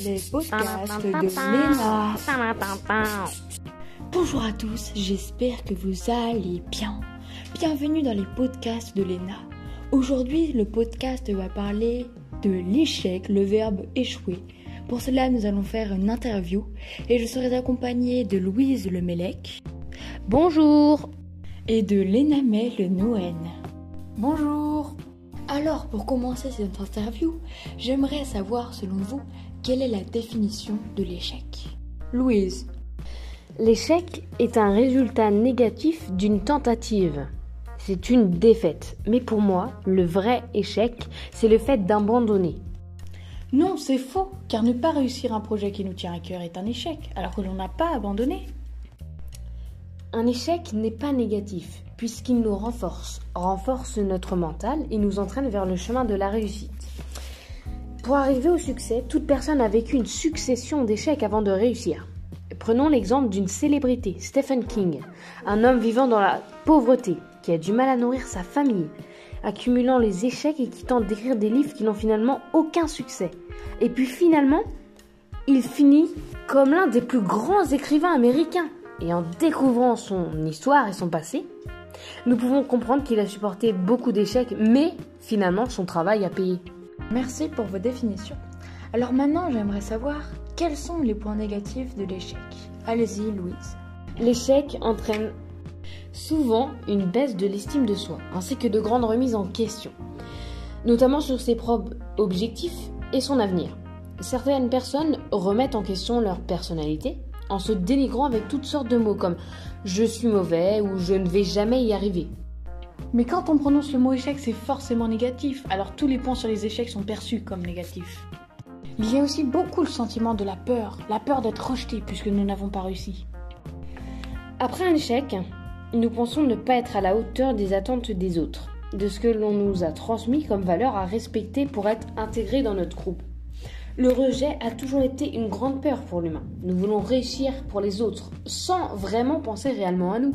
Les podcasts de Léna. Bonjour à tous, j'espère que vous allez bien. Bienvenue dans les podcasts de Léna. Aujourd'hui, le podcast va parler de l'échec, le verbe échouer. Pour cela, nous allons faire une interview et je serai accompagnée de Louise Lemelec. Bonjour Et de Léna May Le Noën. Bonjour Alors, pour commencer cette interview, j'aimerais savoir, selon vous, quelle est la définition de l'échec? Louise. L'échec est un résultat négatif d'une tentative. C'est une défaite. Mais pour moi, le vrai échec, c'est le fait d'abandonner. Non, c'est faux, car ne pas réussir un projet qui nous tient à cœur est un échec, alors que l'on n'a pas abandonné. Un échec n'est pas négatif, puisqu'il nous renforce, renforce notre mental et nous entraîne vers le chemin de la réussite. Pour arriver au succès, toute personne a vécu une succession d'échecs avant de réussir. Prenons l'exemple d'une célébrité, Stephen King, un homme vivant dans la pauvreté, qui a du mal à nourrir sa famille, accumulant les échecs et qui tente d'écrire des livres qui n'ont finalement aucun succès. Et puis finalement, il finit comme l'un des plus grands écrivains américains. Et en découvrant son histoire et son passé, nous pouvons comprendre qu'il a supporté beaucoup d'échecs, mais finalement son travail a payé. Merci pour vos définitions. Alors maintenant, j'aimerais savoir quels sont les points négatifs de l'échec? Allez-y, Louise. L'échec entraîne souvent une baisse de l'estime de soi, ainsi que de grandes remises en question, notamment sur ses propres objectifs et son avenir. Certaines personnes remettent en question leur personnalité en se dénigrant avec toutes sortes de mots comme je suis mauvais ou je ne vais jamais y arriver. Mais quand on prononce le mot échec, c'est forcément négatif, alors tous les points sur les échecs sont perçus comme négatifs. Il y a aussi beaucoup le sentiment de la peur, la peur d'être rejeté puisque nous n'avons pas réussi. Après un échec, nous pensons ne pas être à la hauteur des attentes des autres, de ce que l'on nous a transmis comme valeur à respecter pour être intégré dans notre groupe. Le rejet a toujours été une grande peur pour l'humain. Nous voulons réussir pour les autres sans vraiment penser réellement à nous.